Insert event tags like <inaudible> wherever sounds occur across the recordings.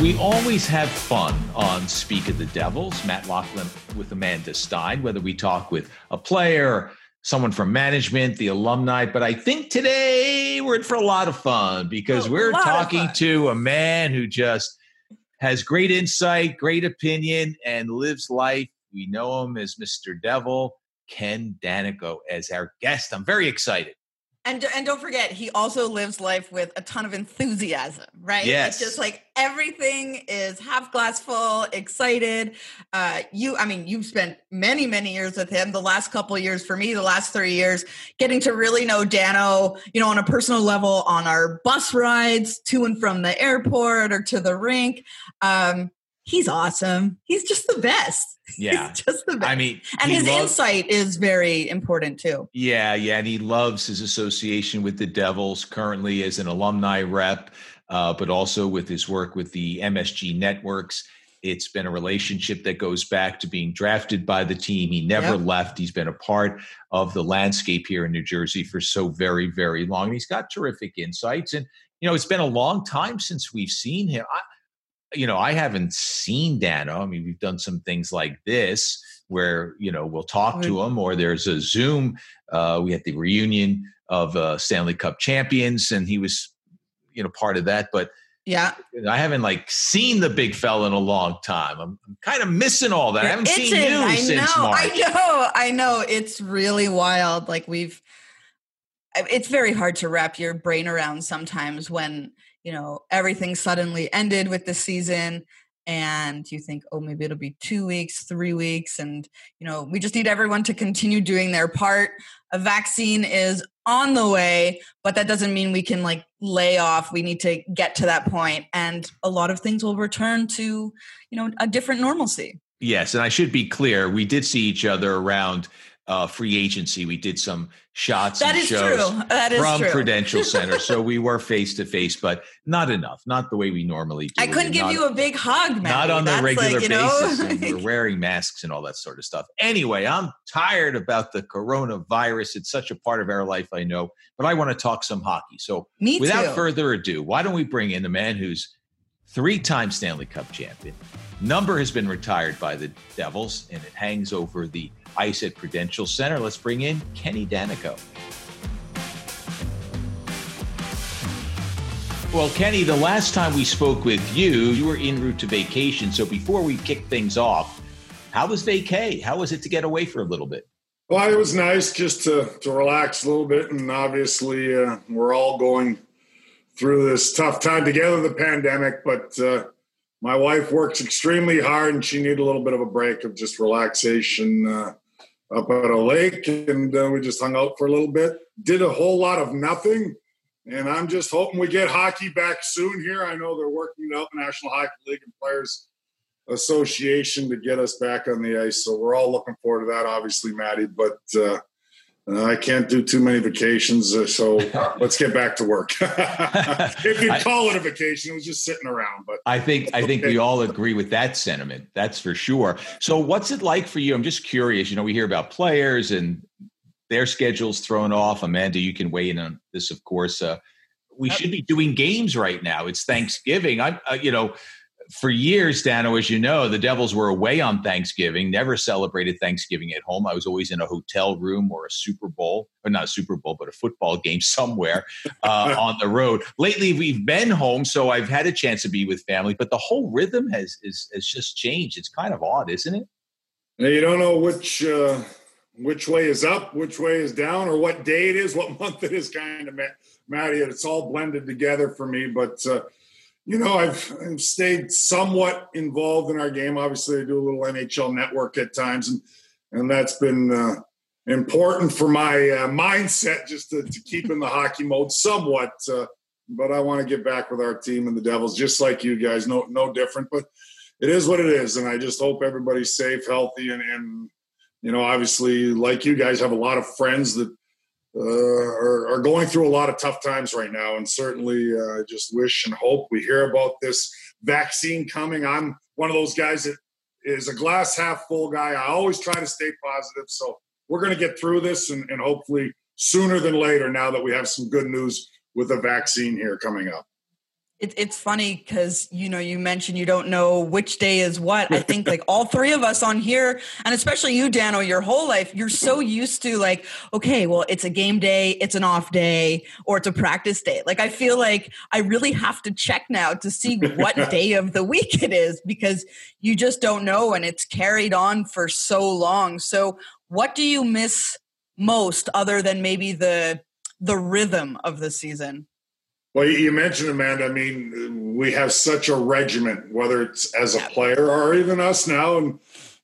We always have fun on Speak of the Devils. Matt Loughlin with Amanda Stein, whether we talk with a player, someone from management, the alumni. But I think today we're in for a lot of fun because A we're talking to a man who just has great insight, great opinion, and lives life. We know him as Mr. Devil, Ken Daneyko, as our guest. I'm very excited. And and don't forget, he also lives life with a ton of enthusiasm, right? Yes. It's just like everything is half glass full, excited. Uh, you, I mean, you've spent many, many years with him. The last couple of years for me, the last three years, getting to really know Dano, you know, on a personal level, on our bus rides to and from the airport or to the rink. Um, he's awesome. He's just the best. <laughs> Yeah. He's just the best. I mean, and his loves- insight is very important too. Yeah, yeah, and he loves his association with the Devils currently as an alumni rep, uh, but also with his work with the MSG networks. It's been a relationship that goes back to being drafted by the team. He never Yep. left. He's been a part of the landscape here in New Jersey for so very, very long. And he's got terrific insights. And, you know, it's been a long time since we've seen him. I, you know, I haven't seen Dano. I mean, we've done some things like this where, you know, we'll talk to him or there's a Zoom. Uh, we had the reunion of uh, Stanley Cup champions and he was, you know, part of that. But Yeah. I haven't like seen the big fella in a long time. I'm, I'm kind of missing all that. I haven't seen you I since know, March. I know. I know. It's really wild. Like we've. It's very hard to wrap your brain around sometimes when you know everything suddenly ended with the season, and you think, oh, maybe it'll be two weeks, three weeks, and you know we just need everyone to continue doing their part. A vaccine is on the way, but that doesn't mean we can like lay off. We need to get to that point, and a lot of things will return to you know a different normalcy. Yes, and I should be clear. We did see each other around uh, free agency. We did some shots That and is shows true. That is from true. Prudential <laughs> Center, so we were face to face, but not enough. Not the way we normally do. I couldn't give not- you a big hug, man. not on the regular like, know, basis. and <laughs> we're wearing masks and all that sort of stuff. Anyway, I'm tired about the coronavirus. It's such a part of our life, I know, but I want to talk some hockey. So, Me without too. further ado, why don't we bring in the man who's three-time Stanley Cup champion? Number has been retired by the Devils, and it hangs over the ice at Prudential Center. Let's bring in Kenny Daneyko. Well, Kenny, the last time we spoke with you, you were en route to vacation. So before we kick things off, how was vacay? How was it to get away for a little bit? Well, it was nice just to, to relax a little bit. And obviously, uh, we're all going through this tough time together, the pandemic. But uh, my wife works extremely hard and she needed a little bit of a break of just relaxation uh, up at a lake. And uh, we just hung out for a little bit, did a whole lot of nothing. And I'm just hoping we get hockey back soon here. I know they're working out, the National Hockey League and Players Association, to get us back on the ice. So we're all looking forward to that, obviously, Maddie. But uh, I can't do too many vacations, uh, so <laughs> let's get back to work. <laughs> if you call it a vacation, it was just sitting around. But I think I think Okay. we all agree with that sentiment. That's for sure. So, what's it like for you? I'm just curious. You know, we hear about players and their schedules thrown off. Amanda, you can weigh in on this, of course. Uh, we should be doing games right now. It's Thanksgiving. I, uh, you know, for years, Dano, as you know, the Devils were away on Thanksgiving. Never celebrated Thanksgiving at home. I was always in a hotel room or a Super Bowl, or not a Super Bowl, but a football game <laughs> somewhere uh, on the road. Lately, we've been home, so I've had a chance to be with family. But the whole rhythm has has just changed. It's kind of odd, isn't it? Now, you don't know which uh, which way is up, which way is down, or what day it is, what <laughs> month it is. Kind of, Matty. It's all blended together for me. But uh, you know, I've, I've stayed somewhat involved in our game. Obviously, I do a little NHL network at times, and and that's been uh, important for my uh, mindset just to, to keep in the <laughs> hockey mode somewhat. Uh, but I want to get back with our team and the Devils, just like you guys. No, no different. But it is what it is, and I just hope everybody's safe, healthy, and and you know, obviously, like you guys, have a lot of friends that uh, are, are going through a lot of tough times right now, and certainly, uh, I just wish and hope we hear about this vaccine coming. I'm one of those guys that is a glass half full guy. I always try to stay positive, so we're going to get through this, and, and hopefully sooner than later. Now that we have some good news with a vaccine here coming up. It, it's funny because you know you mentioned you don't know which day is what. I think like all three of us on here, and especially you, Dano, your whole life, you're so used to like, okay, well, it's a game day, it's an off day, or it's a practice day. Like I feel like I really have to check now to see what <laughs> day of the week it is because you just don't know, and it's carried on for so long. So, what do you miss most, other than maybe the the rhythm of the season? Well, you mentioned Amanda. I mean, we have such a regiment, whether it's as a player or even us now, and,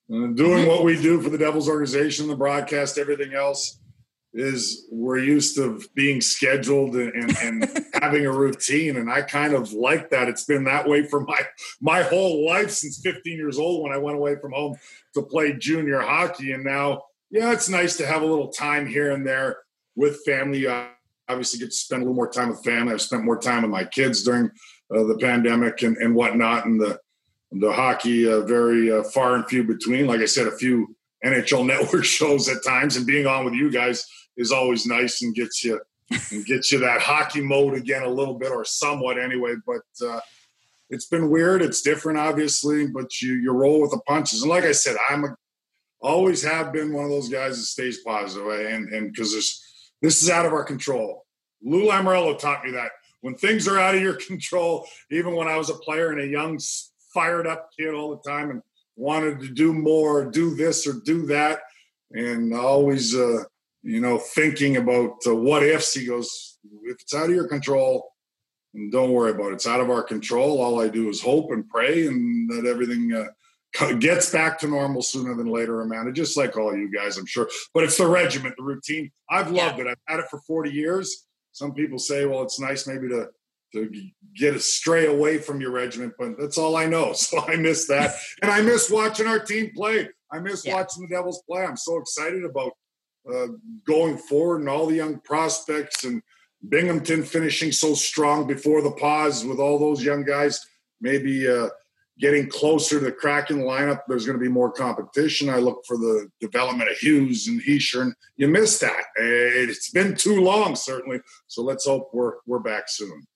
and doing what we do for the Devils organization, the broadcast, everything else is we're used to being scheduled and, and <laughs> having a routine and i kind of like that it's been that way for my my whole life since 15 years old when i went away from home to play junior hockey and now yeah it's nice to have a little time here and there with family uh, obviously get to spend a little more time with family. I've spent more time with my kids during uh, the pandemic and, and whatnot, and the the hockey uh, very uh, far and few between. Like I said, a few NHL <laughs> Network shows at times, and being on with you guys is always nice and gets you and gets you that hockey mode again a little bit or somewhat anyway. But uh, it's been weird. It's different, obviously, but you you roll with the punches. And like I said, I'm a, always have been one of those guys that stays positive, and and because there's this is out of our control. Lou Lamoriello taught me that when things are out of your <laughs> control, even when I was a player and a young, fired up kid all the time and wanted to do more, do this or do that, and always, uh, you know, thinking about uh, what ifs. He goes, if it's out of your control, don't worry about it. It's out of our control. All I do is hope and pray, and that everything uh, gets back to normal sooner than later, Amanda, just like all you guys, I'm sure. But it's the regiment, the routine. I've loved yeah. it. I've had it for 40 years. Some people say, well, it's nice maybe to to get a stray away from your regiment, but that's all I know. <laughs> So I miss that. and I miss watching our team play. I miss yeah. watching the Devils play. I'm so excited about uh, going forward and all the young prospects and Binghamton finishing so strong before the pause with all those young guys. Maybe uh, getting closer to cracking the lineup, there's going to be more competition. I look for the development of Hughes and Hischier, you missed that. Eh, it's been too long, certainly. So let's hope we're we're back soon.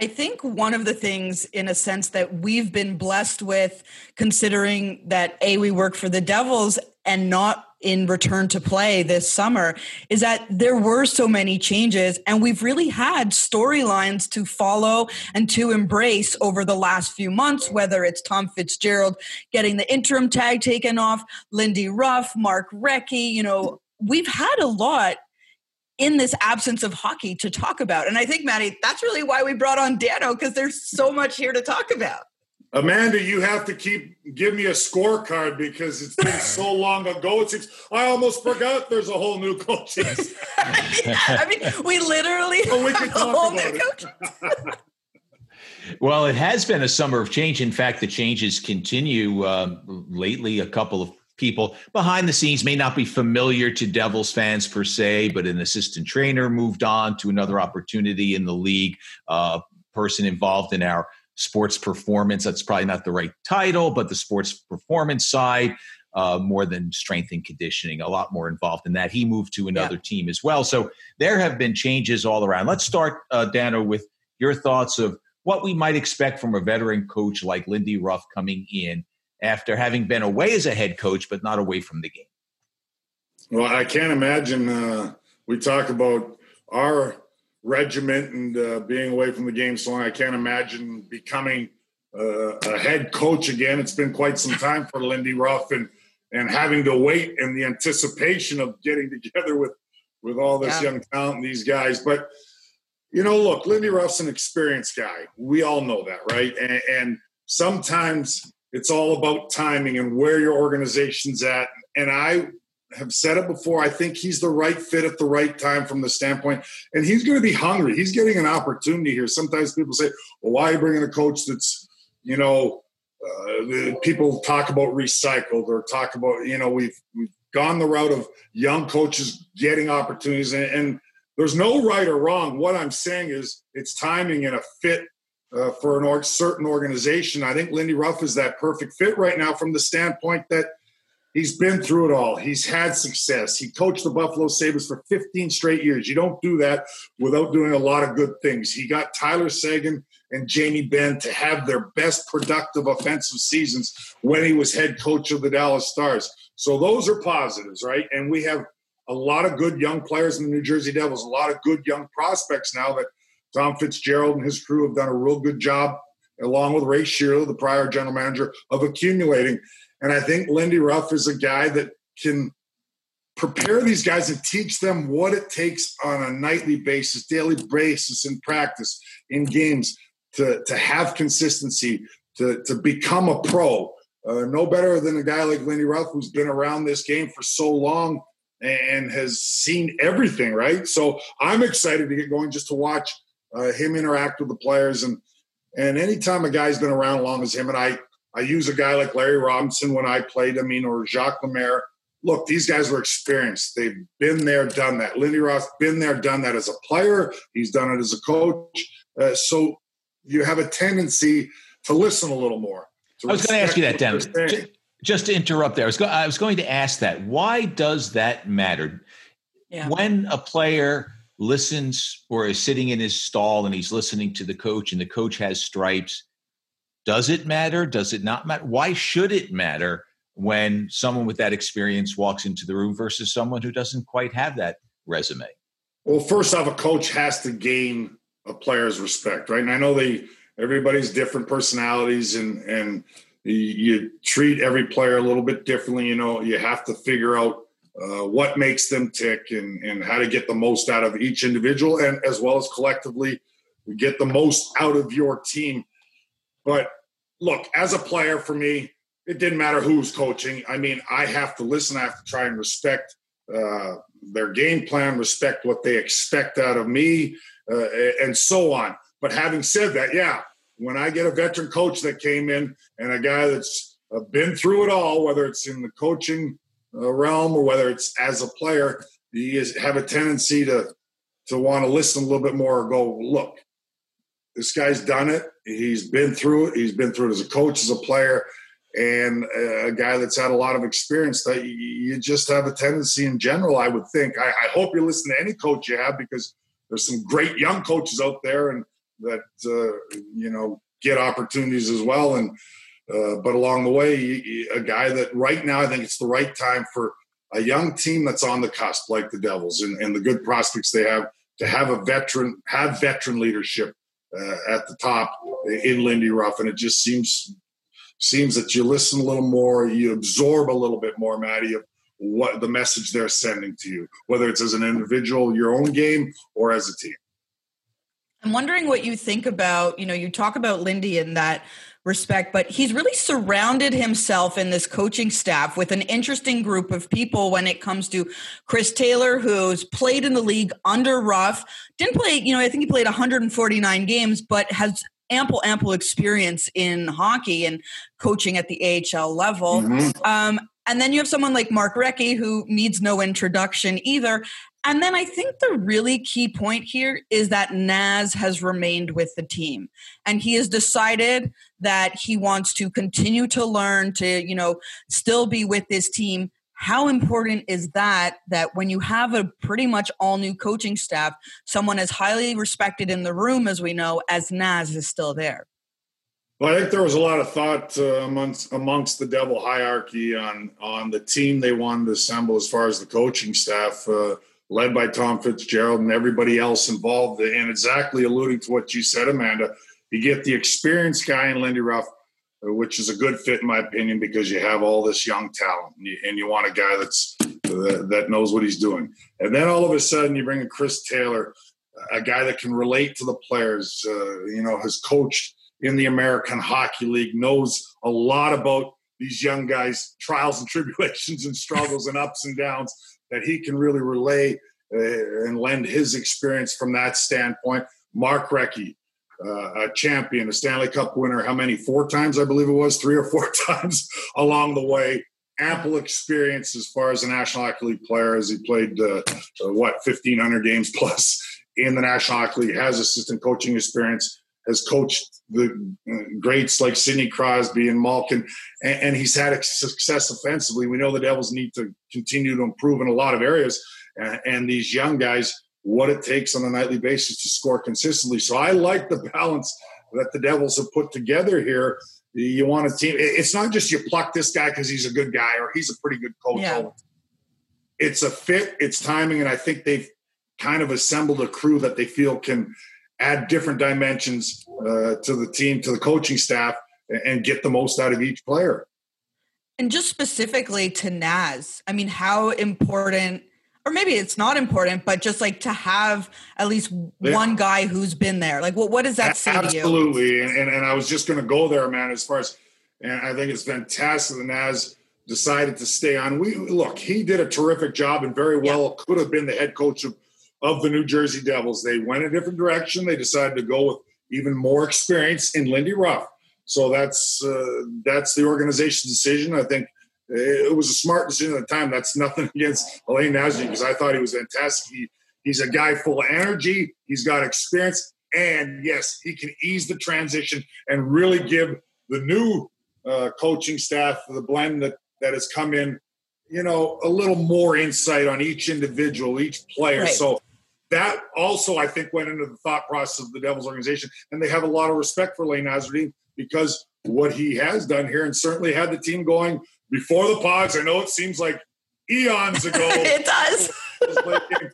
I think one of the things, in a sense, that we've been blessed with, considering that A, we work for the Devils and not in return to play this summer, is that there were so many changes and we've really had storylines to follow and to embrace over the last few months, whether it's Tom Fitzgerald getting the interim tag taken off, Lindy Ruff, Mark Recchi, you know, we've had a lot in this absence of hockey to talk about. And I think, Maddie, that's really why we brought on Dano because there's so much here to talk about. Amanda, you have to keep give me a scorecard because it's been <laughs> so long ago. It's, I almost forgot there's a whole new coaching. <laughs> yeah, I mean, we literally well, we have a whole new coach. <laughs> well, it has been a summer of change. In fact, the changes continue. Uh, lately, a couple of people behind the scenes may not be familiar to Devils fans per se, but an assistant trainer moved on to another opportunity in the league. Uh, person involved in our sports performance. That's probably not the right title, but the sports performance side. Uh, more than strength and conditioning, a lot more involved in that. He moved to another yeah. team as well. So there have been changes all around. Let's start, uh, Dano, with your thoughts of what we might expect from a veteran coach like Lindy Ruff coming in after having been away as a head coach, but not away from the game? Well, I can't imagine. Uh, we talk about our regiment and uh, being away from the game so long. I can't imagine becoming uh, a head coach again. It's been quite some time for Lindy Ruff and and having to wait in the anticipation of getting together with with all this yeah. young talent and these guys. But you know, look, Lindy Ruff's an experienced guy. We all know that, right? And, and sometimes it's all about timing and where your organization's at. And I have said it before. I think he's the right fit at the right time from the standpoint, and he's going to be hungry. He's getting an opportunity here. Sometimes people say, "Well, why are you bringing a coach that's, you know, uh, people talk about recycled or talk about, you know, we've we've gone the route of young coaches getting opportunities, and, and there's no right or wrong. What I'm saying is it's timing and a fit uh, for an certain organization. I think Lindy Ruff is that perfect fit right now from the standpoint that He's been through it all. He's had success. He coached the Buffalo Sabres for 15 straight years. You don't do that without doing a lot of good things. He got Tyler Seguin and Jamie Benn to have their best productive offensive seasons when he was head coach of the Dallas Stars. So those are positives, right? And we have a lot of good young players in the New Jersey Devils, a lot of good young prospects now that Tom Fitzgerald and his crew have done a real good job, along with Ray Shero, the prior general manager, of accumulating. And I think Lindy Ruff is a guy that can prepare these guys and teach them what it takes on a nightly basis, daily basis in practice, in games, to, to have consistency, to, to become a pro. Uh, no better than a guy like Lindy Ruff who's been around this game for so long and has seen everything, right? So I'm excited to get going just to watch uh, him interact with the players. And and anytime a guy's been around long as him, and I I use a guy like Larry Robinson when I played, I mean, or Jacques Lemaire. Look, these guys were experienced. They've been there, done that. Lindy Ruff been there, done that as a player. He's done it as a coach. Uh, so you have a tendency to listen a little more. I was going to ask you that, Dennis. Just, just, to interrupt there, I was, go- I was going to ask that. Why does that matter? Yeah. When a player listens or is sitting in his stall and he's listening to the coach and the coach has stripes, does it matter? Does it not matter? Why should it matter when someone with that experience walks into the room versus someone who doesn't quite have that resume? Well, first off, a coach has to gain a player's respect, right? And I know they everybody's different personalities and and you treat every player a little bit differently. You know, you have to figure out uh, what makes them tick and, and how to get the most out of each individual and as well as collectively get the most out of your team. But look, as a player for me, it didn't matter who's coaching. I mean, I have to listen. I have to try and respect uh, their game plan, respect what they expect out of me, uh, and so on. But having said that, yeah, when I get a veteran coach that came in and a guy that's been through it all, whether it's in the coaching uh, realm or whether it's as a player, you have a tendency to to want to listen a little bit more or go, look, this guy's done it. He's been through it. He's been through it as a coach, as a player, and a guy that's had a lot of experience. That you just have a tendency in general, I would think. I, I hope you listen to any coach you have because there's some great young coaches out there, and that uh, you know get opportunities as well. And uh, but along the way, a guy that right now I think it's the right time for a young team that's on the cusp, like the Devils, and, and the good prospects they have to have a veteran, have veteran leadership uh, at the top in Lindy Ruff, and it just seems seems that you listen a little more, you absorb a little bit more, Maddie, of what the message they're sending to you, whether it's as an individual, your own game, or as a team. I'm wondering what you think about, you know, you talk about Lindy in that respect, but he's really surrounded himself in this coaching staff with an interesting group of people when it comes to Chris Taylor, who's played in the league under Ruff, didn't play, you know, I think he played 149 games, but has ample, ample experience in hockey and coaching at the AHL level. Mm-hmm. Um, and then you have someone like Mark Recchi who needs no introduction either. And then I think the really key point here is that Naz has remained with the team and he has decided that he wants to continue to learn to, you know, still be with this team. How important is that that when you have a pretty much all new coaching staff, someone as highly respected in the room as we know as Naz is still there? Well, I think there was a lot of thought uh, amongst amongst the Devil hierarchy on on the team they wanted to assemble as far as the coaching staff. Uh, led by Tom Fitzgerald and everybody else involved. And exactly alluding to what you said, Amanda, you get the experienced guy in Lindy Ruff, uh, which is a good fit in my opinion because you have all this young talent and you, and you want a guy that's uh, that knows what he's doing. And then all of a sudden you bring in Chris Taylor, a guy that can relate to the players. Uh, you know, has coached in the American Hockey League, knows a lot about these young guys' trials and <laughs> tribulations and struggles and ups and downs that he can really relay uh, and lend his experience from that standpoint. Mark Recchi, uh, a champion, a Stanley Cup winner, how many? Four times, I believe it was, three or four <laughs> times along the way. Ample experience as far as a National Hockey League player, as he played, uh, uh what, 1,500 games <laughs> plus in the National Hockey League, has assistant coaching experience, has coached the uh, greats like Sidney Crosby and Malkin, and, and, he's had success offensively. We know the Devils need to continue to improve in a lot of areas, and, and these young guys, what it takes on a nightly basis to score consistently. So I like the balance that the Devils have put together here. You want a team. It's not just you pluck this guy because he's a good guy or he's a pretty good coach. Yeah. It's a fit, it's timing, and I think they've kind of assembled a crew that they feel can add different dimensions uh, to the team, to the coaching staff, and get the most out of each player. And just specifically to Naz, I mean, how important, or maybe it's not important, but just like to have at least yeah. one guy who's been there. Like, what what does that say Absolutely. to you? Absolutely. And, and, I was just going to go there, man, as far as, and I think it's fantastic that Naz decided to stay on. We look, he did a terrific job and very well yeah. could have been the head coach of of the New Jersey Devils. They went a different direction. They decided to go with even more experience in Lindy Ruff. So that's uh, that's the organization's decision. I think it was a smart decision at the time. That's nothing <laughs> against Alain Nasri because I thought he was fantastic. He, he's a guy full of energy. He's got experience, and yes, he can ease the transition and really give the new uh, coaching staff the blend that that has come in, you know, a little more insight on each individual, each player. Right. So that also I think went into the thought process of the Devils organization, and they have a lot of respect for Alain Nasreddine because what he has done here, and certainly had the team going before the pods. I know it seems like eons ago. <laughs> it does. <laughs>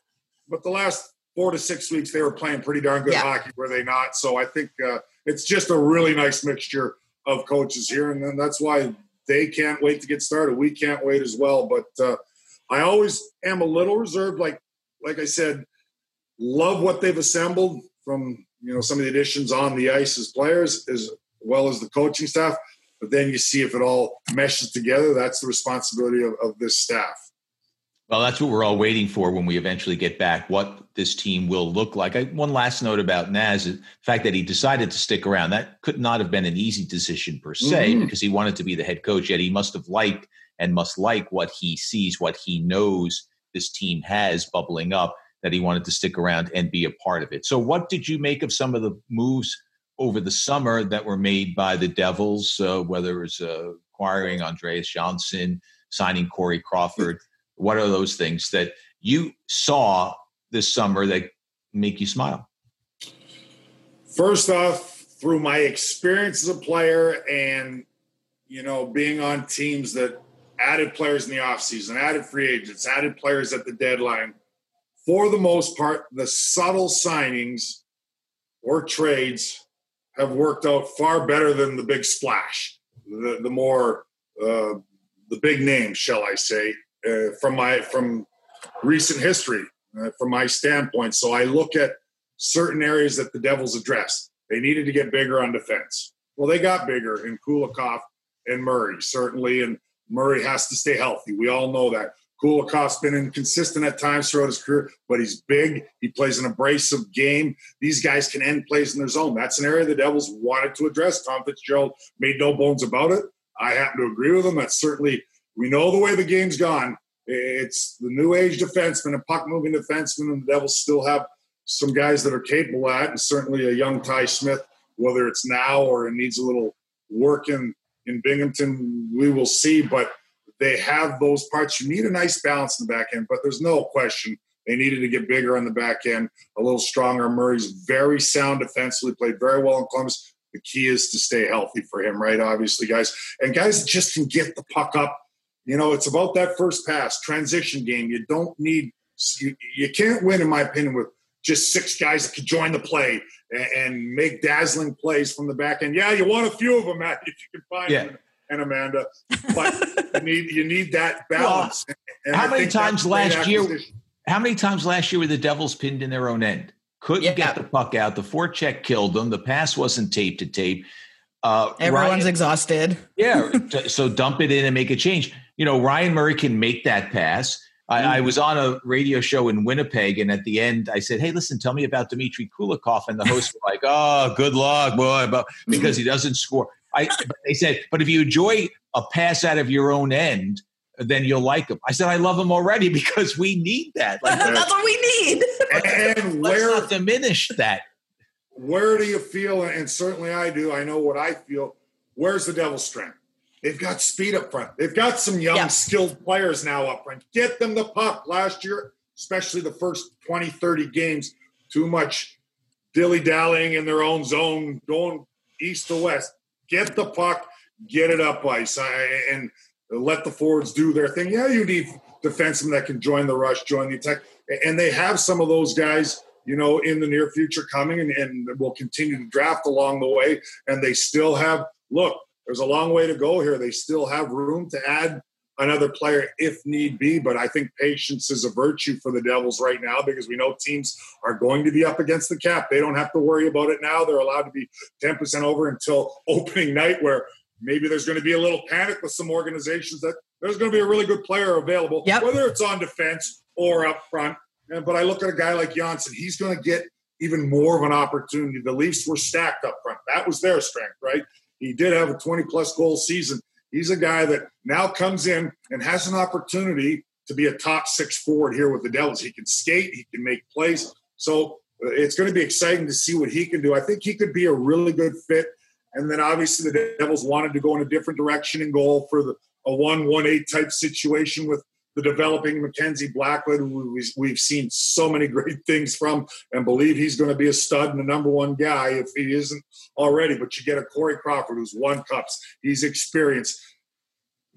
but the last four to six weeks, they were playing pretty darn good yeah. hockey, were they not? So I think uh, it's just a really nice mixture of coaches here, and then that's why they can't wait to get started. We can't wait as well. But uh, I always am a little reserved, like like I said love what they've assembled from you know some of the additions on the ice as players as well as the coaching staff but then you see if it all meshes together that's the responsibility of, of this staff well that's what we're all waiting for when we eventually get back what this team will look like I, one last note about naz the fact that he decided to stick around that could not have been an easy decision per se mm-hmm. because he wanted to be the head coach yet he must have liked and must like what he sees what he knows this team has bubbling up that he wanted to stick around and be a part of it. So, what did you make of some of the moves over the summer that were made by the Devils, uh, whether it was uh, acquiring Andreas Johnsson, signing Corey Crawford? What are those things that you saw this summer that make you smile? First off, through my experience as a player and you know being on teams that added players in the offseason, added free agents, added players at the deadline – for the most part, the subtle signings or trades have worked out far better than the big splash, the, the more uh, the big names, shall I say, uh, from my from recent history, uh, from my standpoint. So I look at certain areas that the Devils addressed. They needed to get bigger on defense. Well, they got bigger in Kulikov and Murray, certainly, and Murray has to stay healthy. We all know that. Kulikov's been inconsistent at times throughout his career, but he's big. He plays an abrasive game. These guys can end plays in their zone. That's an area the Devils wanted to address. Tom Fitzgerald made no bones about it. I happen to agree with him. That's certainly, we know the way the game's gone. It's the new age defenseman and puck moving defenseman, and the Devils still have some guys that are capable at, and certainly a young Ty Smith, whether it's now or it needs a little work in, in Binghamton, we will see. But they have those parts. You need a nice balance in the back end, but there's no question they needed to get bigger on the back end, a little stronger. Murray's very sound defensively, played very well in Columbus. The key is to stay healthy for him, right? Obviously, guys. And guys just can get the puck up. You know, it's about that first pass, transition game. You don't need, you, you can't win, in my opinion, with just six guys that can join the play and, and make dazzling plays from the back end. Yeah, you want a few of them, Matt, if you can find yeah. them and Amanda. But you need you need that <laughs> balance. Well, how many times last year? How many times last year were the Devils pinned in their own end? Couldn't yeah. get the puck out. The forecheck killed them. The pass wasn't tape to tape. Uh, Everyone's Ryan, exhausted. <laughs> yeah, <laughs> so dump it in and make a change. You know, Ryan Murray can make that pass. I, I, mm-hmm. was on a radio show in Winnipeg, and at the end, I said, "Hey, listen, tell me about Dmitry Kulikov." And the host was like, "Oh, good luck, boy," but because he doesn't score. I, they said, but if you enjoy a pass out of your own end, then you'll like them. I said, I love them already <laughs> because we need that. Like, <laughs> that's what we need. and <laughs> where not diminish that. where do you feel? And certainly I do. I know what I feel. Where's the Devils' strength? They've got speed up front. They've got some young, yeah. skilled players now up front. Get them the puck. Last year, especially the first 20, 30 games, too much dilly dallying in their own zone, going east to west. Get the puck, get it up ice, and let the forwards do their thing. Yeah, you need defensemen that can join the rush, join the attack. And they have some of those guys you know, in the near future coming and, and will continue to draft along the way. And they still have, look, there's a long way to go here. They still have room to add another player if need be. But I think patience is a virtue for the Devils right now because we know teams are going to be up against the cap. They don't have to worry about it now. They're allowed to be 10% over until <laughs> opening night, where maybe there's going to be a little panic with some organizations that there's going to be a really good player available, yep. whether it's on defense or up front. But I look at a guy like Johnsson, he's going to get even more of an opportunity. The Leafs were stacked up front. That was their strength, right? He did have a 20 plus goal season. He's a guy that now comes in and has an opportunity to be a top six forward here with the Devils. He can skate, he can make plays. So uh, it's going to be exciting to see what he can do. I think he could be a really good fit. And then obviously the Devils wanted to go in a different direction in goal for the a one one eight type situation with the developing Mackenzie Blackwood, who we've seen so many <laughs> great things from, and believe he's going to be a stud and the number one guy if he isn't already. But you get a Corey Crawford who's won cups, he's experienced.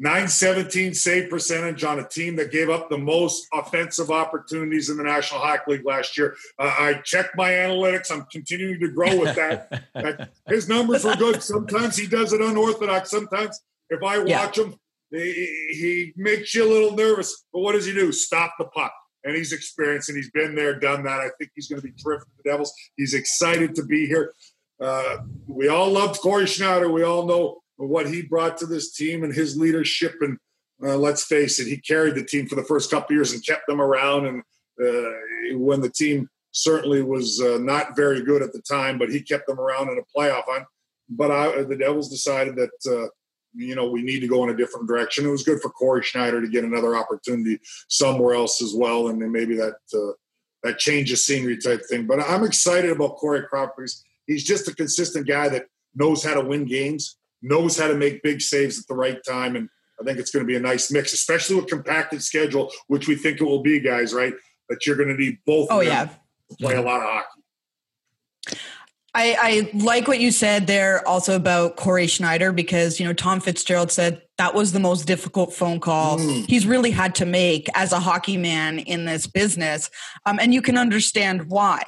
917 save percentage on a team that gave up the most offensive opportunities in the National Hockey League last year. Uh, I checked my analytics. I'm continuing to grow with that. <laughs> His numbers were good. Sometimes he does it unorthodox. Sometimes if I watch yeah. him, he, makes you a little nervous, but what does he do? Stop the puck. And he's experienced and he's been there, done that. I think he's going to be terrific for the Devils. He's excited to be here. Uh, we all loved Cory Schneider. We all know what he brought to this team and his leadership. And uh, let's face it, he carried the team for the first couple years and kept them around. And uh, when the team certainly was uh, not very good at the time, but he kept them around in a playoff hunt. But I, the Devils decided that uh, you know, we need to go in a different direction. It was good for Cory Schneider to get another opportunity somewhere else as well, and then maybe that uh, that change of scenery type thing. But I'm excited about Corey Crawford he's just a consistent guy that knows how to win games, knows how to make big saves at the right time, and I think it's going to be a nice mix, especially with compacted schedule, which we think it will be, guys. Right? That you're going to need both. Oh yeah. To play a lot of hockey. I, I, like what you said there also about Cory Schneider because, you know, Tom Fitzgerald said that was the most difficult phone call mm. he's really had to make as a hockey man in this business. Um, and you can understand why.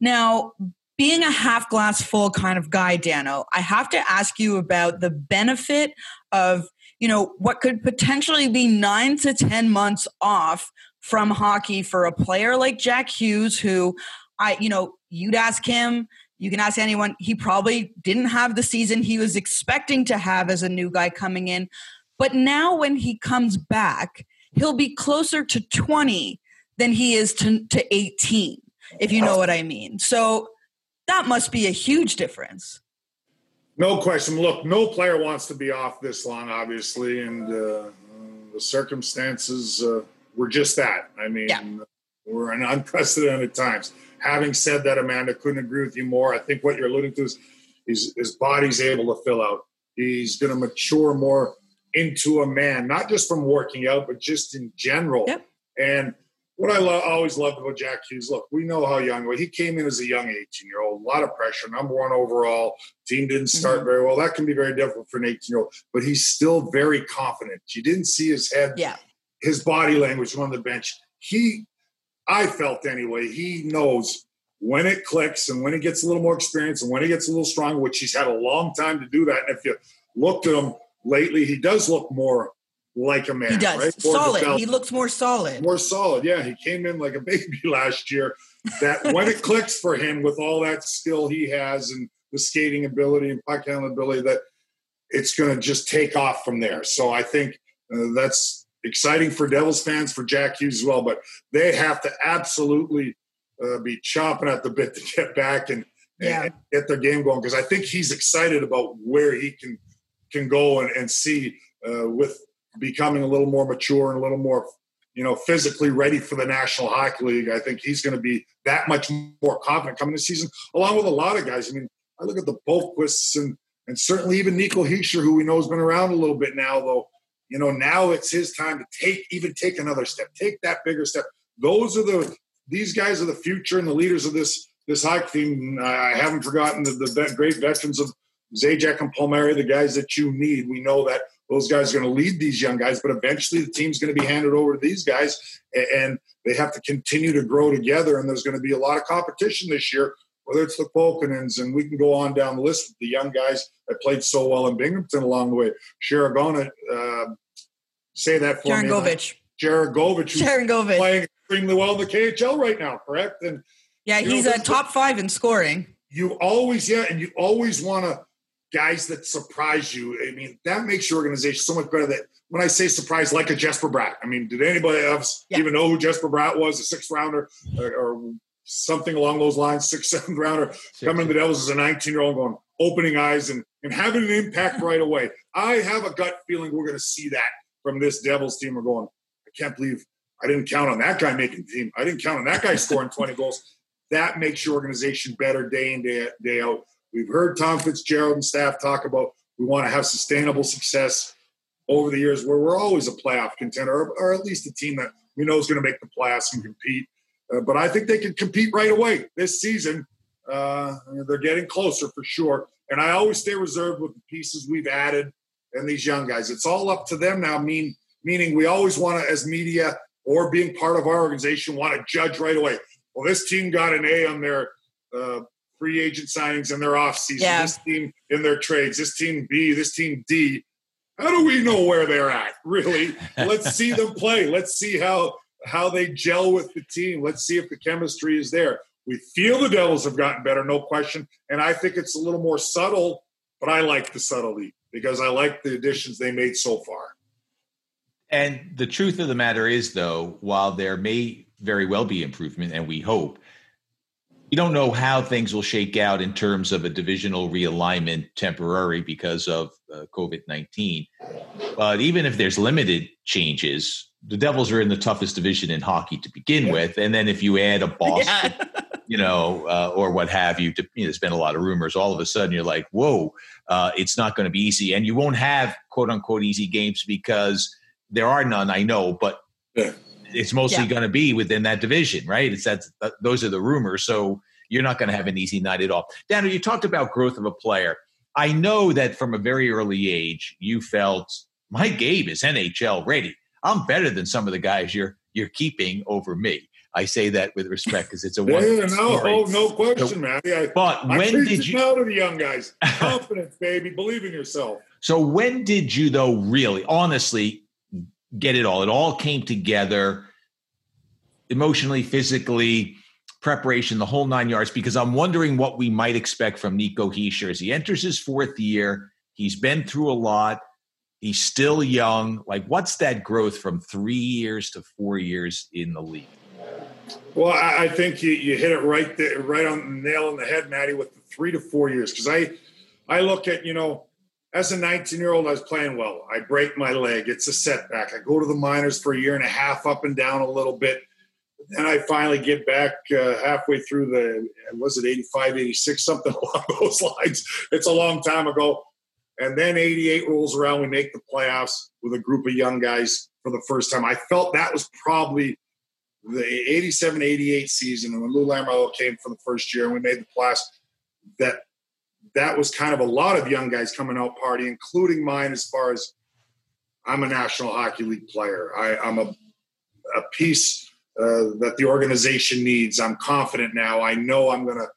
Now, being a half glass full kind of guy, Dano, I have to ask you about the benefit of, you know, what could potentially be nine to 10 months off from hockey for a player like Jack Hughes, who I, you know, you'd ask him you can ask anyone, he probably didn't have the season he was expecting to have as a new guy coming in. But now, when he comes back, he'll be closer to 20 than he is to, to 18, if you know what I mean. So that must be a huge difference. No question. Look, no player wants to be off this long, obviously, and uh, the circumstances uh, were just that. I mean, yeah. we're in unprecedented times having said that, Amanda, couldn't agree with you more. I think what you're alluding to is his, his body's able to fill out. He's going to mature more into a man, not just from working out, but just in general. Yep. And what I lo- always loved about Jack Hughes, look, we know how young he came in as a young 18 year old, a lot of pressure, number one overall. Team didn't start mm-hmm. very well. That can be very difficult for an 18 year old, but he's still very confident. You didn't see his head, yeah. his body language on the bench. He I felt anyway, he knows when it clicks and when he gets a little more experience and when he gets a little stronger, which he's had a long time to do that. And if you looked at him lately, he does look more like a man. He does. Right? solid. He looks more solid. More solid. Yeah. He came in like a <laughs> baby last year. That when it clicks for him with all that skill he has and the skating ability and puck handling ability, that it's going to just take off from there. So I think uh, that's exciting for Devils fans, for Jack Hughes as well. But they have to absolutely uh, be chomping at the bit to get back and, yeah. and get their game going because I think he's excited about where he can can go and, and see uh, with becoming a little more mature and a little more you know, physically ready for the National Hockey League. I think he's going to be that much more confident coming this season, along with a lot of guys. I mean, I look at the Boqvists and and certainly even Nico Hischier, who we know has been around a little bit now, though. You know, now it's his time to take even take another step, take that bigger step. Those are the these guys are the future and the leaders of this this hockey team. I haven't forgotten the, the great veterans of Zajac and Palmieri, the guys that you need. We know that those guys are going to lead these young guys, but eventually the team's going to be handed over to these guys, and they have to continue to grow together. And there's going to be a lot of competition this year, whether it's the Polkinens, and we can go on down the list with the young guys that played so well in Binghamton along the way. Sharagona, uh, say that for Sharon me. Govich. Jaragovich, Sharangovich. playing extremely well in the KHL right now, correct? And yeah, he's know, a top five in scoring. You always, yeah, and you always want to guys that surprise you. I mean, that makes your organization so much better. That when I say surprise, like a Jesper Bratt, I mean, did anybody else yeah. even know who Jesper Bratt was, a sixth rounder or, or something along those lines, sixth, <laughs> seventh rounder, Six, coming to the Devils as a 19 year old, going opening eyes and, and having an impact right away. I have a gut feeling we're going to see that from this Devils team. We're going, I can't believe I didn't count on that guy making the team. I didn't count on that guy scoring 20 <laughs> goals. That makes your organization better day in, day, day out. We've heard Tom Fitzgerald and staff talk about we want to have sustainable success over the years where we're always a playoff contender or, or at least a team that we know is going to make the playoffs and compete. Uh, but I think they can compete right away this season. Uh, they're getting closer for sure. And I always stay reserved with the pieces we've added and these young guys. It's all up to them now. Mean meaning we always want to, as media or being part of our organization, want to judge right away. Well, this team got an A on their uh, free agent signings and their off season. Yeah. This team in their trades. This team B. This team D. How do we know where they're at? Really? <laughs> Let's see them play. Let's see how how they gel with the team. Let's see if the chemistry is there. We feel the Devils have gotten better, no question. And I think it's a little more subtle, but I like the subtlety because I like the additions they made so far. And the truth of the matter is, though, while there may very well be improvement, and we hope, you don't know how things will shake out in terms of a divisional realignment temporary because of uh, COVID 19. But even if there's limited changes, the Devils are in the toughest division in hockey to begin with. And then if you add a <laughs> Boston, yeah. you know, uh, or what have you, to, you know, there's been a lot of rumors. All of a sudden, you're like, whoa, uh, it's not going to be easy. And you won't have quote unquote easy games because there are none, I know, but it's mostly yeah. going to be within that division, right? It's that those are the rumors. So you're not going to have an easy night at all. Daniel, you talked about growth of a player. I know that from a very early age, you felt my game is NHL ready. I'm better than some of the guys you're you're keeping over me. I say that with respect because it's a one. <laughs> yeah, no, oh, no question, so, man. I, but I when did you? Out of the young guys, <laughs> confidence, baby, believe in yourself. So when did you, though, really, honestly, get it all. It all came together emotionally, physically, preparation, the whole nine yards, because I'm wondering what we might expect from Nico Hischier as he enters his fourth year. He's been through a lot. He's still young. Like, what's that growth from three years to four years in the league? Well, I think you, you hit it right there, right on the nail on the head, Maddie, with the three to four years. Because I, I look at you know as a 19 year old, I was playing well. I break my leg. It's a setback. I go to the minors for a year and a half, up and down a little bit. Then I finally get back uh, halfway through the, was it 85, 86, something <laughs> along those lines. It's a long time ago. And then 88 rolls around. We make the playoffs with a group of young guys for the first time. I felt that was probably the 87 88 season. When Lou Lamoriello came for the first year and we made the playoffs, that that was kind of a lot of young guys coming out party, including mine. As far as I'm a National Hockey League player, I, am a a piece uh, that the organization needs. I'm confident now. I know I'm going to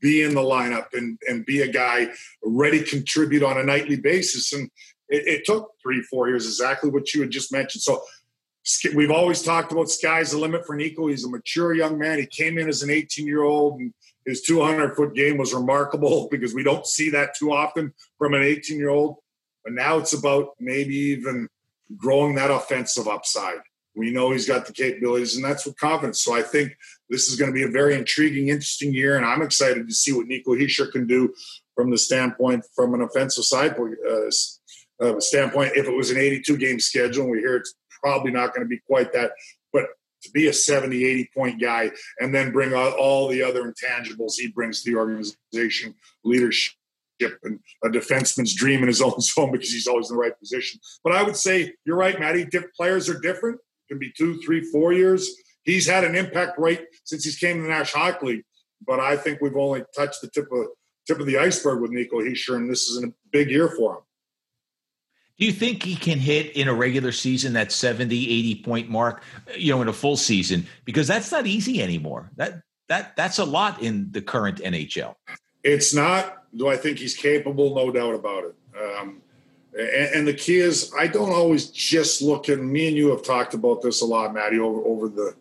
be in the lineup and and be a guy ready to contribute on a nightly basis. And it, it took three, four years, exactly what you had just mentioned. So we've always talked about sky's the limit for Nico. He's a mature young man. He came in as an 18 year old and his 200 foot game was remarkable <laughs> because we don't see that too often from an 18 year old. But now it's about maybe even growing that offensive upside. We know he's got the capabilities, and that's with confidence. So I think this is going to be a very intriguing, interesting year, and I'm excited to see what Nico Hischier can do from the standpoint, from an offensive side uh, uh, standpoint. If it was an 82 game schedule, and we hear it's probably not going to be quite that, but to be a 70, 80 point guy and then bring out all the other intangibles he brings to the organization, leadership, and a defenseman's dream in his <laughs> own zone because he's always in the right position. But I would say you're right, Matty. Players are different. It can be two, three, four years. He's had an impact right since he's came to the National Hockey League, but I think we've only touched the tip of tip of the iceberg with Nico Hischier, and this is a big year for him. Do you think he can hit in a regular season that 70, 80 point mark, you know, in a full season? Because that's not easy anymore. That that that's a lot in the current NHL. It's not. Do I think he's capable? No doubt about it. Um, and, and, the key is, I don't always just look at. Me and you have talked about this a lot, Maddie, over over the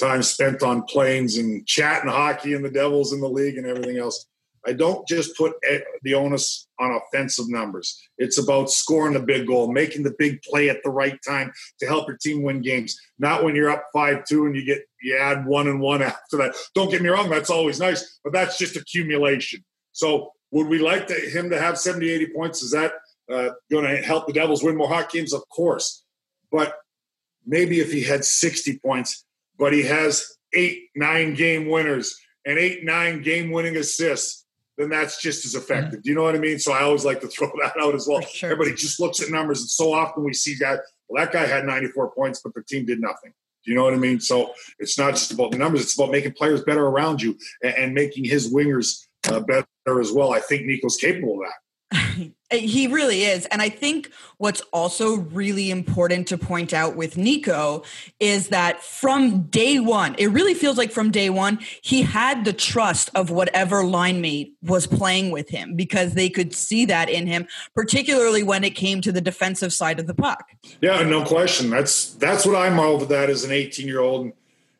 time spent on planes and chatting hockey and the Devils in the league and everything else. I don't just put the onus on offensive numbers. It's about scoring the big goal, making the big play at the right time to help your team win games. Not when you're up five two and you get you add one and one <laughs> after that. Don't get me wrong, that's always nice, but that's just accumulation. So would we like to, him to have 70, 80 points? Is that uh, going to help the Devils win more hockey games? Of course, but maybe if he had 60 points, but he has eight, nine game winners and eight, nine game winning assists then that's just as effective. Mm-hmm. Do you know what I mean? So I always like to <laughs> throw that out as well. Sure. Everybody just looks at numbers, and so often we see that well, that guy had 94 points, but the team did nothing. Do you know what I mean? So it's not just about the numbers; it's about making players better around you and, and making his wingers uh, better as well. I think Nico's capable of that. <laughs> Uh, he really is. And I think what's also really important to point out with Nico is that from day one, it really feels like from day one, he had the trust of whatever line mate was playing with him because they could see that in him, particularly when it came to the defensive side of the puck. Yeah, no question. That's that's what I marveled at as an 18 year old.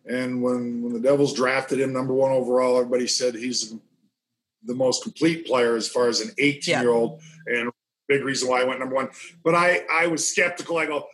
And when, when the Devils drafted him number one overall, everybody said he's the most complete player as far as an 18 year old, and big reason why I went number one. But I I was skeptical. I go,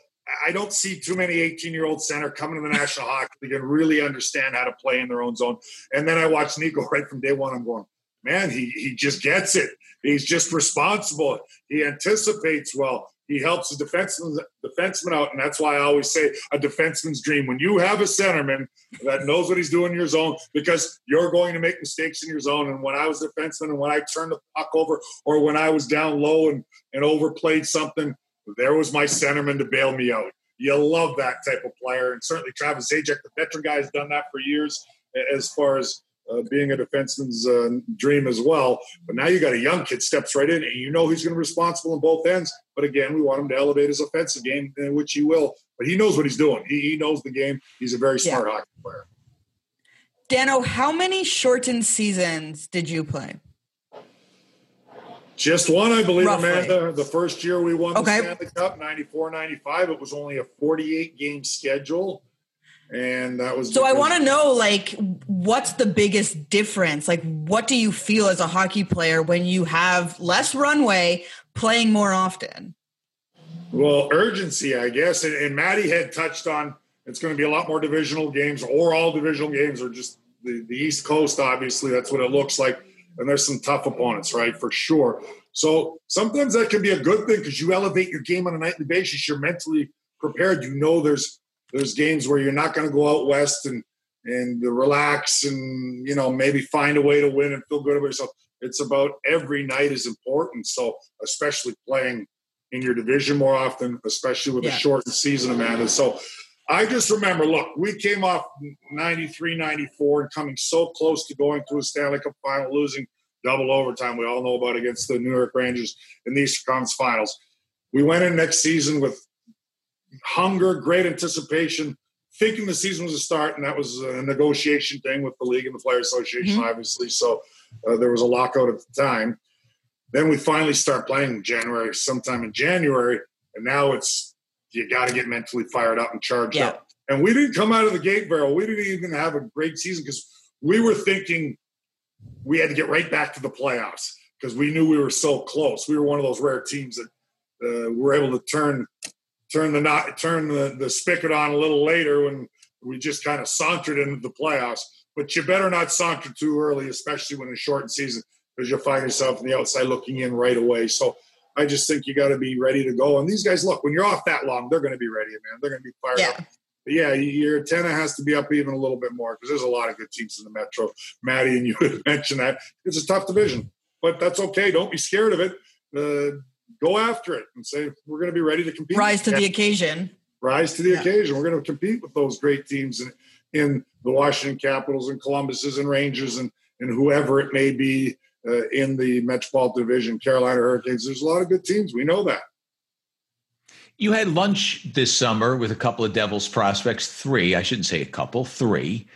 I don't see too many 18 year old center coming to the National <laughs> Hockey League and really understand how to play in their own zone. And then I watched Nico <laughs> right from day one. I'm going, man, he he just gets it. He's just responsible. He anticipates well. He helps the defenseman, defenseman out, and that's why I always say a defenseman's dream. When you have a centerman that knows what he's doing in your zone, because you're going to make mistakes in your zone. And when I was a defenseman, and when I turned the puck over, or when I was down low and and overplayed something, there was my centerman to bail me out. You love that type of player, and certainly Travis Zajac, the veteran guy, has done that for years. As far as uh, being a defenseman's uh, dream as well. But now you got a young kid steps right in, and you know he's going to be responsible on both ends. But again, we want him to elevate his offensive game, which he will. But he knows what he's doing. He, he knows the game. He's a very smart yeah. hockey player. Dano, how many shortened seasons did you play? Just one, I believe, Roughly. Amanda. The first year we won okay. the Stanley Cup, 94 95, it was only a 48 game schedule and that was so i want to know like what's the biggest difference? Like what do you feel as a hockey player when you have less runway playing more often? Well urgency i guess. And, and Matty had touched on it's going to be a lot more divisional games. Or all divisional games or just the, the east coast obviously. That's what it looks like. And there's some tough opponents right for sure. So sometimes that can be a good thing because you elevate your game on a nightly basis. You're mentally prepared. You know there's there's games where you're not going to go out west and and relax and you know maybe find a way to win and feel good about yourself. It's about every night is important. So especially playing in your division more often, especially with yeah. a shortened season, Amanda. So I just remember, look, we came off 93, 94 and coming so close to going to a Stanley Cup final, losing double overtime. We all know about against the New York Rangers in the Eastern Conference Finals. We went in next season with hunger, great anticipation, thinking the season was a start, and that was a negotiation thing with the league and the player association, mm-hmm. obviously. So uh, there was a lockout at the time. Then we finally start playing January, sometime in January, and now it's you got to get mentally fired up and charged yeah. up. And we didn't come out of the gate barrel. We didn't even have a great season because we were thinking we had to get right back to the playoffs because we knew we were so close. We were one of those rare teams that uh, were able to turn turn the not turn the, the spigot on a little later when we just kind of sauntered into the playoffs. But you better not saunter too early, especially when it's shortened season, because you'll find yourself on the outside looking in right away. So I just think you got to be ready to go. And these guys, look, when you're off that long, they're going to be ready, man. They're going to be fired yeah. up. yeah, your antenna has to be up even a little bit more because there's a lot of good teams in the Metro. Matty and you <laughs> mentioned that it's a tough division, but that's okay. Don't be scared of it. Uh, go after it and say we're going to be ready to compete. Rise to the occasion. Rise to the yeah. occasion. We're going to compete with those great teams in, in the Washington Capitals and Columbuses and Rangers and and whoever it may be uh, in the Metropolitan Division, Carolina Hurricanes. There's a lot of good teams. We know that. You had lunch this summer with a couple of Devils prospects. Three, I shouldn't say a couple, three.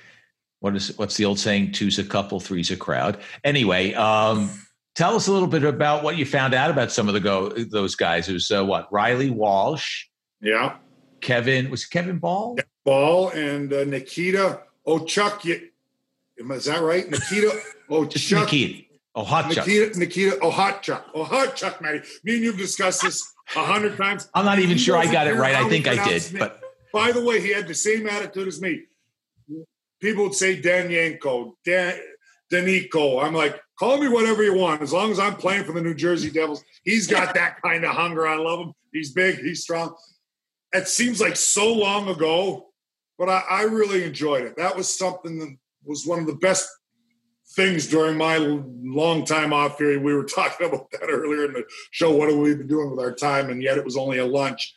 What is what's the old saying? Two's a couple, three's a crowd. Anyway, um, tell us a little bit about what you found out about some of the go those guys. It was uh, what Riley Walsh, yeah, Kevin was Kevin Bahl, Bahl, and uh, Nikita Ochuk. Is that right, Nikita <laughs> Ochuk? Nikita. Oh, hot Nikita, Chuck. Nikita, oh, hot Chuck. Oh, hot Chuck, Matty. Me and you've discussed this a hundred times. I'm not even he sure I got it right. I think I did. But by the way, he had the same attitude as me. People would say Dan Yanko, Dan Danico. I'm like, call me whatever you want. As long as I'm playing for the New Jersey Devils, he's got that kind of hunger. I love him. He's big, he's strong. It seems like so long ago, but I, I really enjoyed it. That was something that was one of the best things during my long time off period. We were <laughs> talking about that earlier in the show. What have we been doing with our time? And yet it was only a lunch.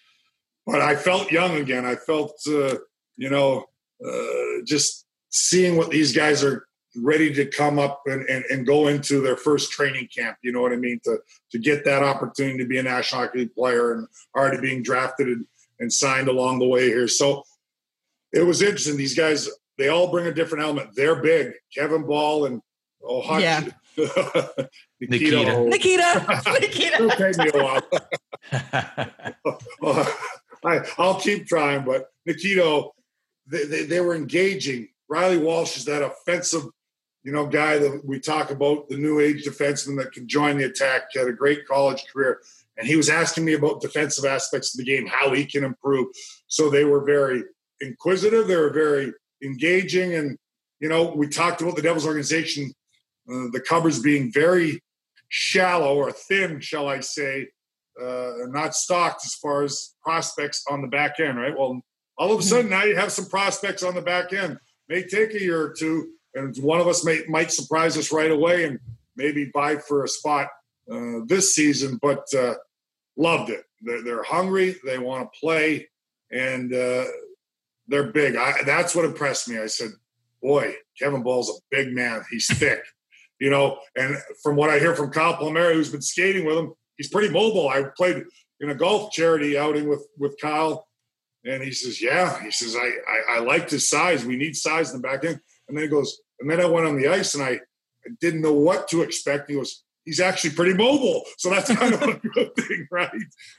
But I felt young again. I felt, uh, you know, uh, just seeing what these guys are ready to come up and, and, and, go into their first training camp. You know what I mean? To to get that opportunity to be a National Hockey League player and already being drafted and, and signed along the way here. So it was interesting. These guys they all bring a different element. They're big. Kevin Bahl and oh, Hutch, yeah. <laughs> Nikita. Nikita. <laughs> Nikita. It'll take me a while. <laughs> I, I'll keep trying, but Nikita, they, they, they, were engaging. Riley Walsh is that offensive, you know, guy that we talk about, the new age defenseman that can join the attack. Had a great college career. And he was asking me about defensive aspects of the game, how he can improve. So they were very inquisitive. They were very engaging. And, you know, we talked about the Devils organization, uh, the covers being very shallow or thin, shall I say, uh, not stocked as far as prospects on the back end, right? Well, all of a sudden now you have some prospects on the back end. May take a year or two, and one of us may might surprise us right away and maybe buy for a spot uh, this season. But uh, loved it. They're, they're, hungry. They want to play, and uh, they're big. I, that's what impressed me. I said, boy, Kevin Bahl's a big man. He's thick, <laughs> you know. And from what I hear from Kyle Palmieri, who's been skating with him, he's pretty mobile. I played in a golf charity outing with with Kyle, and he says, yeah. He says, I I, I liked his size. We need size in the back end. And then he goes, and then I went on the ice and I, I didn't know what to expect. He was he's actually pretty mobile. So that's kind of a <laughs> good thing, right?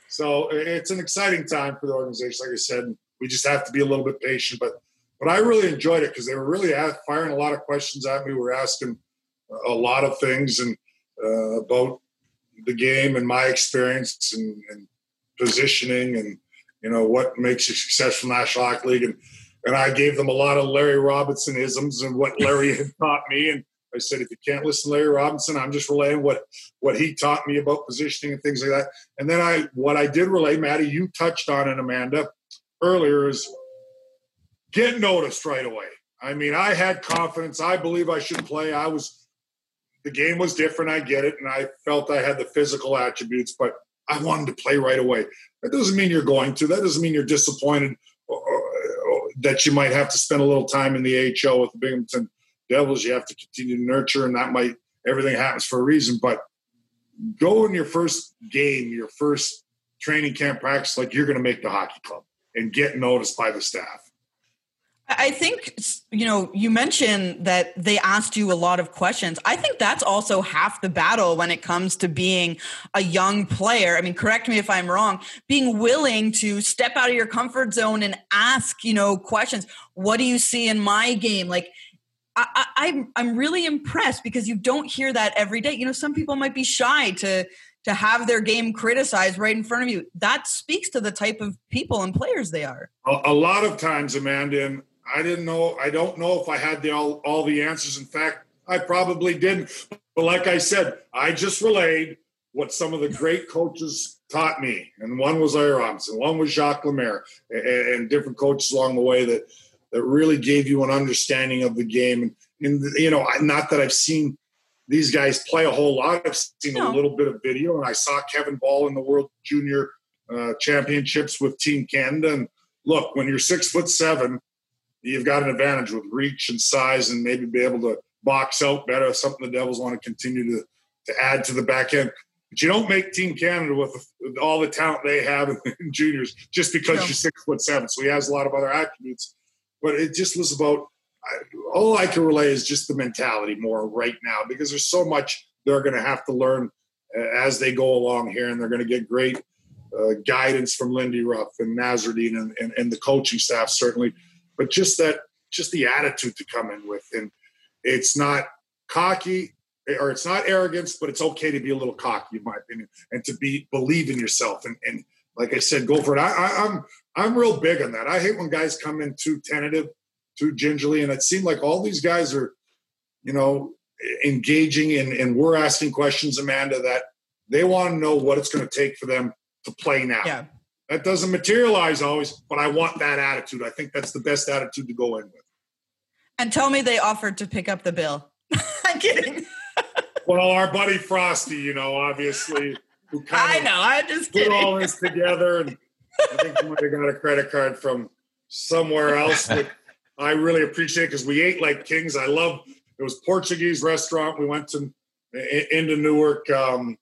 So it's an exciting time for the organization, like I said we just have to be a little bit patient. But but I really enjoyed it because they were really firing a lot of questions at me. We were asking a lot of things and uh, about the game and my experience and, and, positioning and you know what makes a successful National Hockey League and and I gave them a lot of Larry Robinson isms and what Larry had <laughs> taught me and I said if you can't listen to Larry Robinson I'm just relaying what what he taught me about positioning and things like that and then I what I did relay Matty you touched on it Amanda earlier is get noticed right away. I mean, I had confidence. I believe I should play. I was, the game was different. I get it. And I felt I had the physical attributes, but I wanted to play right away. That doesn't mean you're going to. That doesn't mean you're disappointed that you might have to spend a little time in the AHL with the Binghamton Devils. You have to continue to nurture, and that might, everything happens for a reason. But go in your first game, your first training camp practice, like you're going to make the hockey club and get noticed by the staff. I think, you know, you mentioned that they asked you a lot of questions. I think that's also half the battle when it comes to being a young player. I mean, correct me if I'm wrong, being willing to step out of your comfort zone and ask, you know, questions. What do you see in my game? Like, I, I'm I'm really impressed because you don't hear that every day. You know, some people might be shy to to have their game criticized right in front of you. That speaks to the type of people and players they are. A, a lot of times, Amanda, and I didn't know, I don't know if I had the, all, all the answers. In fact, I probably didn't. But like I said, I just relayed what some of the great coaches taught me, and one was Larry Robinson, one was Jacques Lemaire, and, and, different coaches along the way that that really gave you an understanding of the game. And, and you know, not that I've seen these guys play a whole lot. I've seen no. a little bit of video, and I saw Kevin Bahl in the World Junior uh, Championships with Team Canada. And look, when you're six foot seven, you've got an advantage with reach and size, and maybe be able to box out better. Something the Devils want to continue to to add to the back end. But you don't make Team Canada with, with all the talent they have in, in juniors just because you're six foot seven. So he has a lot of other attributes. But it just was about all I can relay is just the mentality more right now because there's so much they're going to have to learn uh, as they go along here, and they're going to get great uh, guidance from Lindy Ruff and Nasreddine and, and, and, the coaching staff certainly. But just that, just the attitude to come in with, and it's not cocky or it's not arrogance, but it's okay to be a little cocky, in my opinion, and to be believe in yourself. And, and like I said, go for it. I, I, I'm I'm real big on that. I hate when guys come in too tentative, too gingerly, and it seemed like all these guys are, you know, engaging and, and we're asking questions, Amanda, that they want to know what it's going to take for them to play now. Yeah. That doesn't materialize always, but I want that attitude. I think that's the best attitude to go in with. And tell me they offered to pick up the bill. <laughs> I'm kidding. well, our buddy Frosty, you know, obviously, who kind <laughs> I know, I'm just put kidding. all this together, and I think he might have got a credit card from somewhere else. That I really appreciate because we ate like kings. I love it was Portuguese restaurant. We went to into Newark. Um,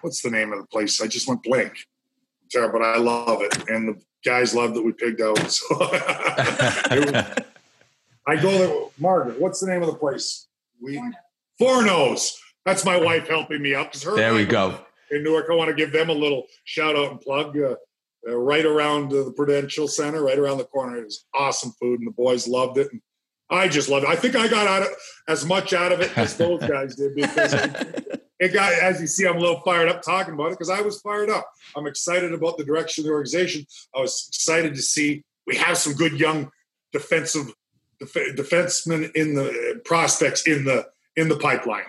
what's the name of the place? I just went blank. But I love it, and the guys loved that we pigged out. So <laughs> was, I go there. Margaret, what's the name of the place? We Fornos. That's my wife helping me out because her. There we go. In Newark, I want to give them a little shout out and plug. Uh, uh, right around uh, the Prudential Center, right around the corner. It was awesome food, and the boys loved it. And I just loved it. I think I got out of as much out of it as those <laughs> guys did because it got, as you see, I'm a little fired up talking about it because I was fired up. I'm excited about the direction of the organization. I was excited to see we have some good young defensive def- defensemen in the prospects in the in the pipeline.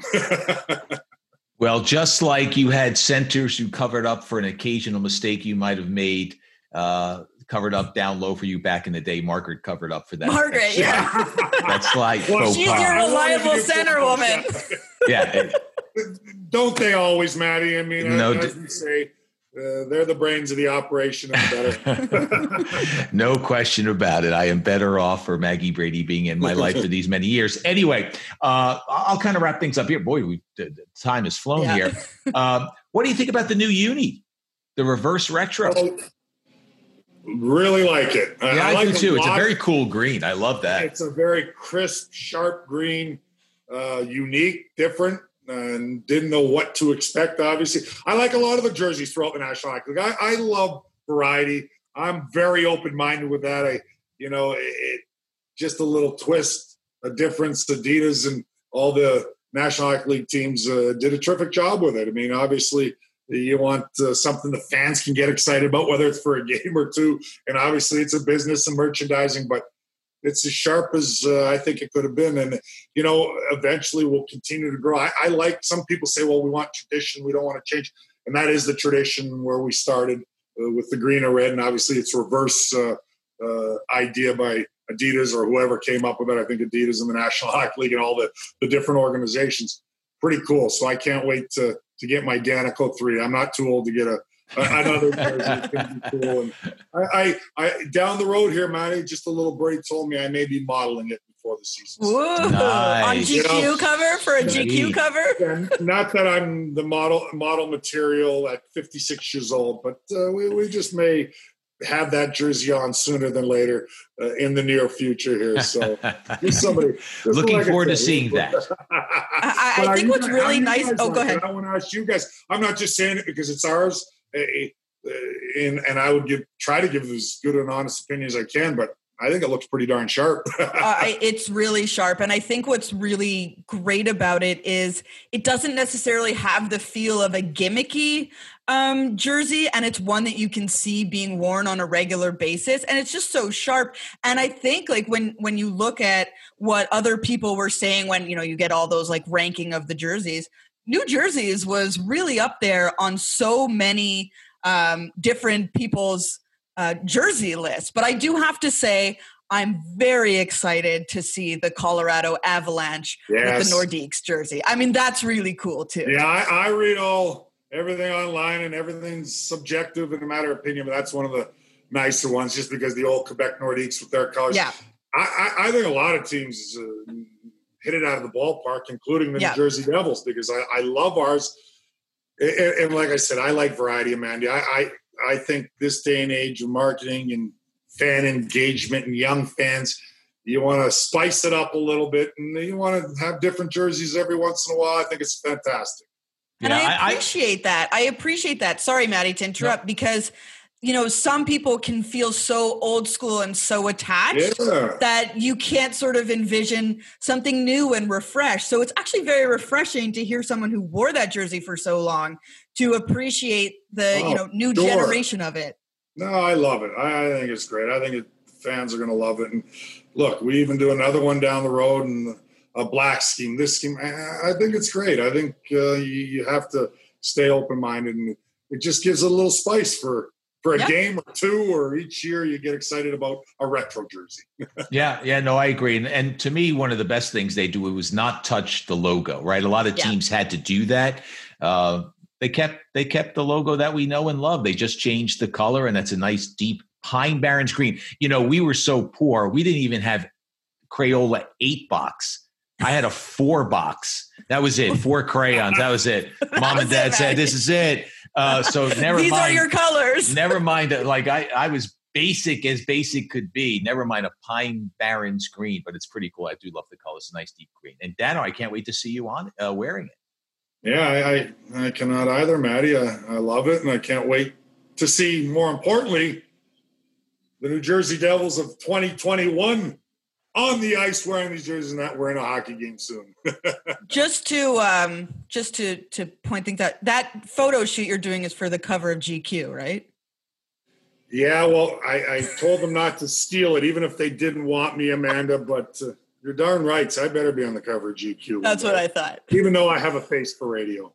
<laughs> well, just like you had centers who covered up for an occasional mistake you might have made, uh, covered up down low for you back in the day. Margaret covered up for that. Margaret, that's yeah. Like, that's like well, she's your reliable center woman. yeah. Don't they always, Matty? I mean, no, as you say, uh, they're the brains of the operation. better. <laughs> no question about it. I am better off for Maggie Brady being in my life for these many years. Anyway, uh, I'll kind of wrap things up here. Boy, we, the, time has flown yeah. here. <laughs> Um, what do you think about the new uni, the reverse retro? Oh, really like it. Yeah, I, I like do too. It's a very cool green. I love that. It's a very crisp, sharp green, uh, unique, different and didn't know what to expect. Obviously, I like a lot of the jerseys throughout the National Hockey League. I, I love variety. I'm very open minded with that. I, you know, it, just a little twist, a difference. Adidas and all the National Hockey League teams uh, did a terrific job with it. I mean, obviously, you want uh, something the fans can get excited about, whether it's for a <laughs> game or two. And obviously, it's a business and merchandising, but it's as sharp as uh, I think it could have been. And, you know, eventually we'll continue to grow. I, I, like some people say, well, we want tradition, we don't want to change. And that is the tradition where we started uh, with the green or red. And obviously it's reverse uh, uh idea by Adidas or whoever came up with it. I think Adidas and the National <laughs> Hockey League and all the, the different organizations. Pretty cool. So I can't wait to, to get my Daneyko 3. I'm not too old to get a another jersey cool. And I, I, I, down the road here, Matty, just a little break told me I may be modeling it before the season. Whoa, nice. on GQ you know, cover for a GQ cover. not that I'm the model model material at 56 years old, but uh, we, we just may have that jersey on sooner than later uh, in the near future here. So <laughs> just somebody just looking like forward to seeing that. <laughs> I, I think what's really nice. Oh, go ahead. I want to ask you guys. I'm not just saying it because it's ours and and I would give try to give as good an honest opinion as I can, but I think it looks pretty darn sharp. <laughs> uh, it's really sharp. And I think what's really great about it is it doesn't necessarily have the feel of a gimmicky um, jersey. And it's one that you can see being worn on a regular basis. And it's just so sharp. And I think like when, when you look at what other people were saying when, you know, you get all those like ranking of the jerseys, New Jersey's was really up there on so many um, different people's uh, jersey lists. But I do have to say, I'm very excited to see the Colorado Avalanche yes. with the Nordiques jersey. I mean, that's really cool too. Yeah, I, I, read all everything online, and everything's subjective and a matter of opinion. But that's one of the nicer ones, just because the old Quebec Nordiques with their colors. Yeah, I, I, I think a lot of teams uh, hit it out of the ballpark, including the yeah. New Jersey Devils, because I, I love ours. And, and, like I said, I like variety, Amanda. I, I I think this day and age of marketing and fan engagement and young fans. You want to spice it up a little bit, and you want to have different jerseys every once in a while. I think it's fantastic. And yeah, I appreciate I, that. I appreciate that. Sorry, Matty, to interrupt no. because you know some people can feel so old school and so attached yeah. that you can't sort of envision something new and refreshed. So it's actually very refreshing to hear someone who wore that jersey for so long to appreciate the oh, you know new sure. generation of it. No, I love it. I, I think it's great. I think it, fans are going to love it. And look, we even do another one down the road and a black scheme. This scheme, I, I think it's great. I think uh, you, you, have to stay open minded, and it just gives a little spice for for a game or two, or each year you get excited about a retro jersey. <laughs> yeah, yeah, no, I agree. And, and, to me, one of the best things they do was not touch the logo. Right, a lot of teams yeah. had to do that. Uh, they kept they kept the logo that we know and love. They just changed the color, and that's a nice deep pine barrens green. You know, we were so poor, we didn't even have Crayola eight box. I had a four box. That was it. Four crayons. That was it. <laughs> Mom was and dad it, said, "This is it." Uh, so <laughs> never These mind. are your colors. never mind. Like I, I was basic as basic could be. Never mind a pine barrens green, but it's pretty cool. I do love the color. It's a nice deep green. And Dano, I can't wait to see you on uh, wearing it. Yeah, I, I, I cannot either, Matty. I, I love it, and I can't wait to see. More importantly, the New Jersey Devils of 2021 on the ice wearing these jerseys and not wearing a hockey game soon. <laughs> just to um, just to to point things out, that photo shoot you're doing is for the cover of GQ, right? Yeah, well, I, I told them not to steal it, even if they didn't want me, Amanda. But uh, you're darn right. So I better be on the cover of GQ. That's what I thought. Even though I have a face for radio.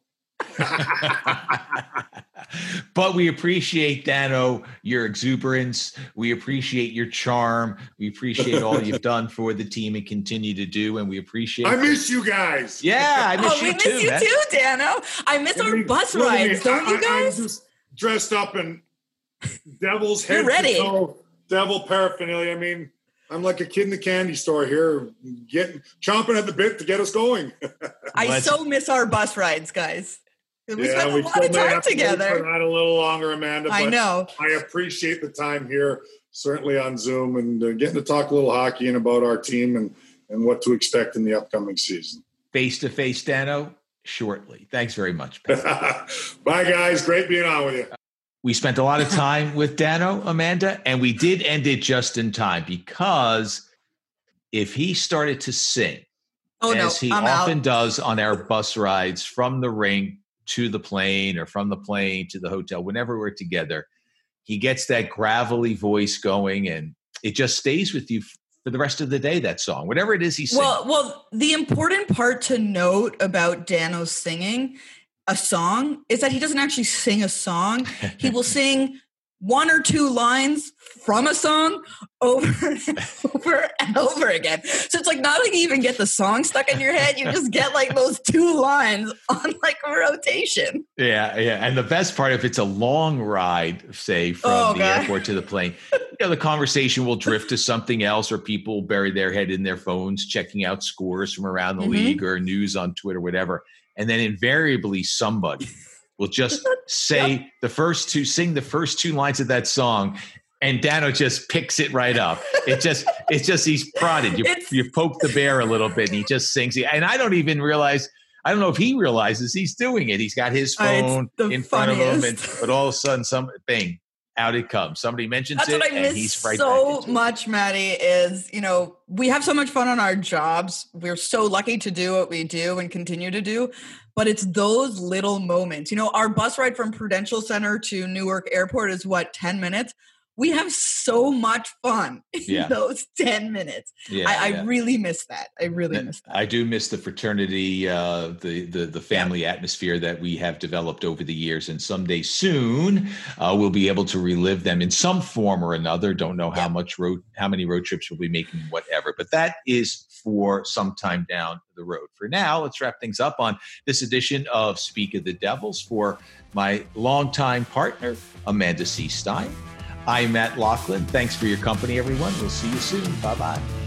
<laughs> but we appreciate Dano oh, your exuberance. We appreciate your charm. We appreciate all you've <laughs> done for the team and continue to do. And we appreciate. I miss you guys. Yeah, I miss oh, you we too. miss you man. too, Dano. I miss our bus rides, don't you guys? I'm just dressed up in devil's head. You're ready. devil paraphernalia. I mean, I'm like a kid in the candy store here, getting chomping at the bit to get us going. <laughs> I so miss our bus rides, guys. We yeah, spent a we lot of time together. Not a little longer, Amanda. I know. I appreciate the time here, certainly on Zoom, and uh, getting to talk a little hockey and about our team and and what to expect in the upcoming season. Face to face, Dano, shortly. Thanks very much. <laughs> Bye, guys. Great being on with you. We spent a lot of time with Dano, Amanda, and we did end it just in time because if he started to sing, oh, as no, he I'm often out. does on our bus rides from the rink to the plane or from the plane to the hotel, whenever we're together, he gets that gravelly voice going and it just stays with you for the rest of the day that song whatever it is he's singing. well well the important part to note about dano's singing a song is that he doesn't actually sing a song. He will <laughs> sing one or two lines from a song over <laughs> and over and over again. So it's like not like you even get the song stuck in your head. You just get like those two lines on like a rotation. Yeah, yeah. And the best part, if it's a long ride, say from oh, the God. airport to the plane, you know, the conversation will drift to something else, or people bury their head in their phones, checking out scores from around the mm-hmm. league or news on Twitter, whatever and then invariably somebody will just <laughs> say yep. the first two, sing the first two lines of that song, and Dano just picks it right up. It just, it's just he's prodded. You, you poke the bear a little bit, and he just sings. it. And I don't even realize. I don't know if he realizes he's doing it. He's got his uh, phone uh, in front of him, and, but all of a sudden, some out it comes. Somebody mentions That's it, what I and he's right so much, Matty. Is you know we have so much fun on our jobs. We're so lucky to do what we do and continue to do. But it's those little moments. You know, our bus ride from Prudential Center to Newark Airport is what ten minutes. We have so much fun <laughs> in Yeah. those 10 minutes. Yeah, I, I yeah. really miss that. I really That- miss that. I do miss the fraternity, uh, the the the family atmosphere that we have developed over the years, and someday soon uh, we'll be able to relive them in some form or another. Don't know how much road, how many road trips we'll be making, whatever. But that is for some time down the road. For now, let's wrap things up on this edition of Speak of the Devils for my longtime partner Amanda C. Stein. I'm Matt Loughlin. Thanks for your company, everyone. We'll see you soon. Bye bye.